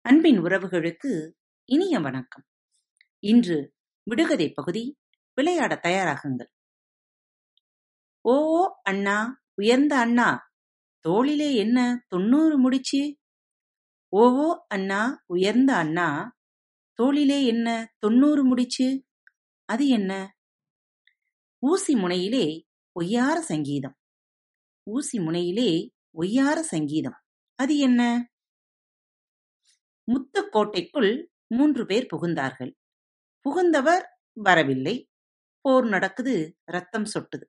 அன்பின் உறவுகளுக்கு இனிய வணக்கம். இன்று விடுகதை பகுதி விளையாட தயாராகுங்கள். ஓ அண்ணா உயர்ந்த அண்ணா தோளிலே என்ன தொண்ணூறு முடிச்சு? ஓவோ அண்ணா உயர்ந்த அண்ணா தோளிலே என்ன தொண்ணூறு முடிச்சு? அது என்ன? ஊசி முனையிலே ஒய்யார சங்கீதம். ஊசி முனையிலே ஒய்யார சங்கீதம். அது என்ன? முத்துக்கோட்டைக்குள் மூன்று பேர் புகுந்தார்கள். புகுந்தவர் வரவில்லை. போர் நடக்குது ரத்தம் சொட்டுது.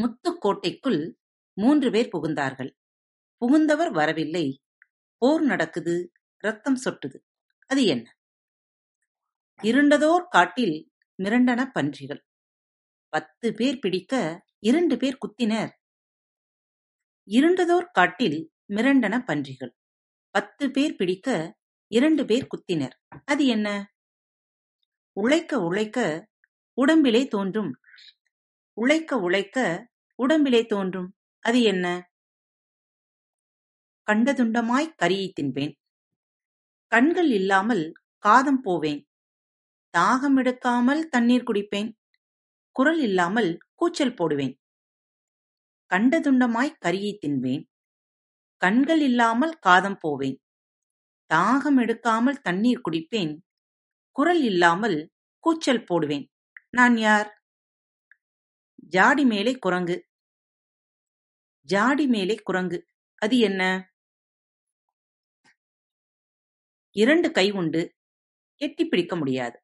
முத்துக்கோட்டைக்குள் மூன்று பேர் புகுந்தார்கள். புகுந்தவர் வரவில்லை. போர் நடக்குது ரத்தம் சொட்டுது. அது என்ன? இருண்டதோர் காட்டில் மிரண்டன பன்றிகள். பத்து பேர் பிடிக்க இரண்டு பேர் குத்தினர். இருண்டதோர் காட்டில் மிரண்டன பன்றிகள். பத்து பேர் பிடிக்க இரண்டு பேர் குத்தினர். அது என்ன? உழைக்க உழைக்க உடம்பிலே தோன்றும். உழைக்க உழைக்க உடம்பிலே தோன்றும். அது என்ன? கண்டதுண்டமாய் கரியை தின்பேன். கண்கள் இல்லாமல் காதம் போவேன். தாகம் எடுக்காமல் தண்ணீர் குடிப்பேன். குரல் இல்லாமல் கூச்சல் போடுவேன். கண்டதுண்டமாய் கரியை தின்பேன் கண்கள் இல்லாமல் காதம் போவேன். தாகம் எடுக்காமல் தண்ணீர் குடிப்பேன். குரல் இல்லாமல் கூச்சல் போடுவேன். நான் யார்? ஜாடி மேலே குரங்கு. ஜாடி மேலே குரங்கு. அது என்ன? இரண்டு கை உண்டு. எட்டி பிடிக்க முடியாது.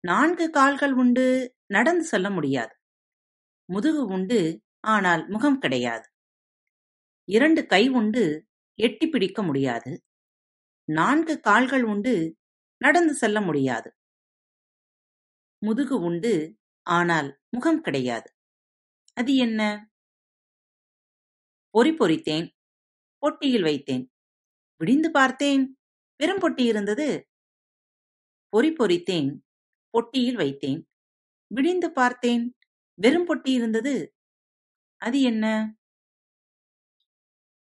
நான்கு கால்கள் உண்டு. நடந்து செல்ல முடியாது. முதுகு உண்டு ஆனால் முகம் கிடையாது. இரண்டு கை உண்டு எட்டி பிடிக்க முடியாது. நான்கு கால்கள் உண்டு நடந்து செல்ல முடியாது. முதுகு உண்டு ஆனால் முகம் கிடையாது. அது என்ன? பொறி பொறித்தேன் பொட்டியில் வைத்தேன். விடிந்து பார்த்தேன் வெறும் பொட்டி இருந்தது. பொறி பொறித்தேன் பொட்டியில் வைத்தேன். விடிந்து பார்த்தேன். வெறும் பொட்டி இருந்தது. அது என்ன?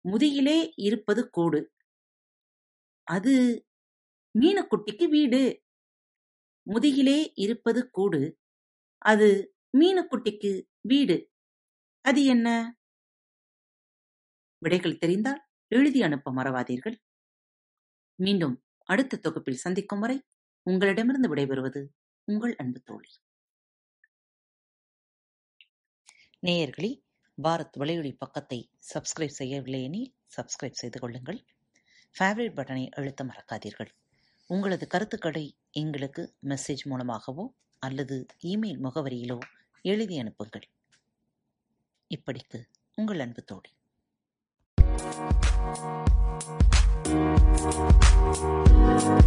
முதுகிலே இருப்பது கூடு. அது மீனுக்குட்டிக்கு வீடு. முதுகிலே இருப்பது கூடு. அது மீனுக்குட்டிக்கு வீடு. அது என்ன? விடைகள் தெரிந்தால் எழுதி அனுப்ப மறவாதீர்கள். மீண்டும் அடுத்த தொகுப்பில் சந்திக்கும் வரை உங்களிடமிருந்து விடைபெறுவது உங்கள் அன்பு தோழி. நேயர்களே பாரத் வலையொலி பக்கத்தை சப்ஸ்கிரைப் செய்யவில்லை எனில் சப்ஸ்கிரைப் செய்து கொள்ளுங்கள். ஃபேவரட் பட்டனை அழுத்த மறக்காதீர்கள். உங்களது கருத்துக்களை எங்களுக்கு மெசேஜ் மூலமாகவோ அல்லது இமெயில் முகவரியிலோ எழுதி அனுப்புங்கள். இப்படிக்கு உங்கள் அன்பு தோழி. Thank you.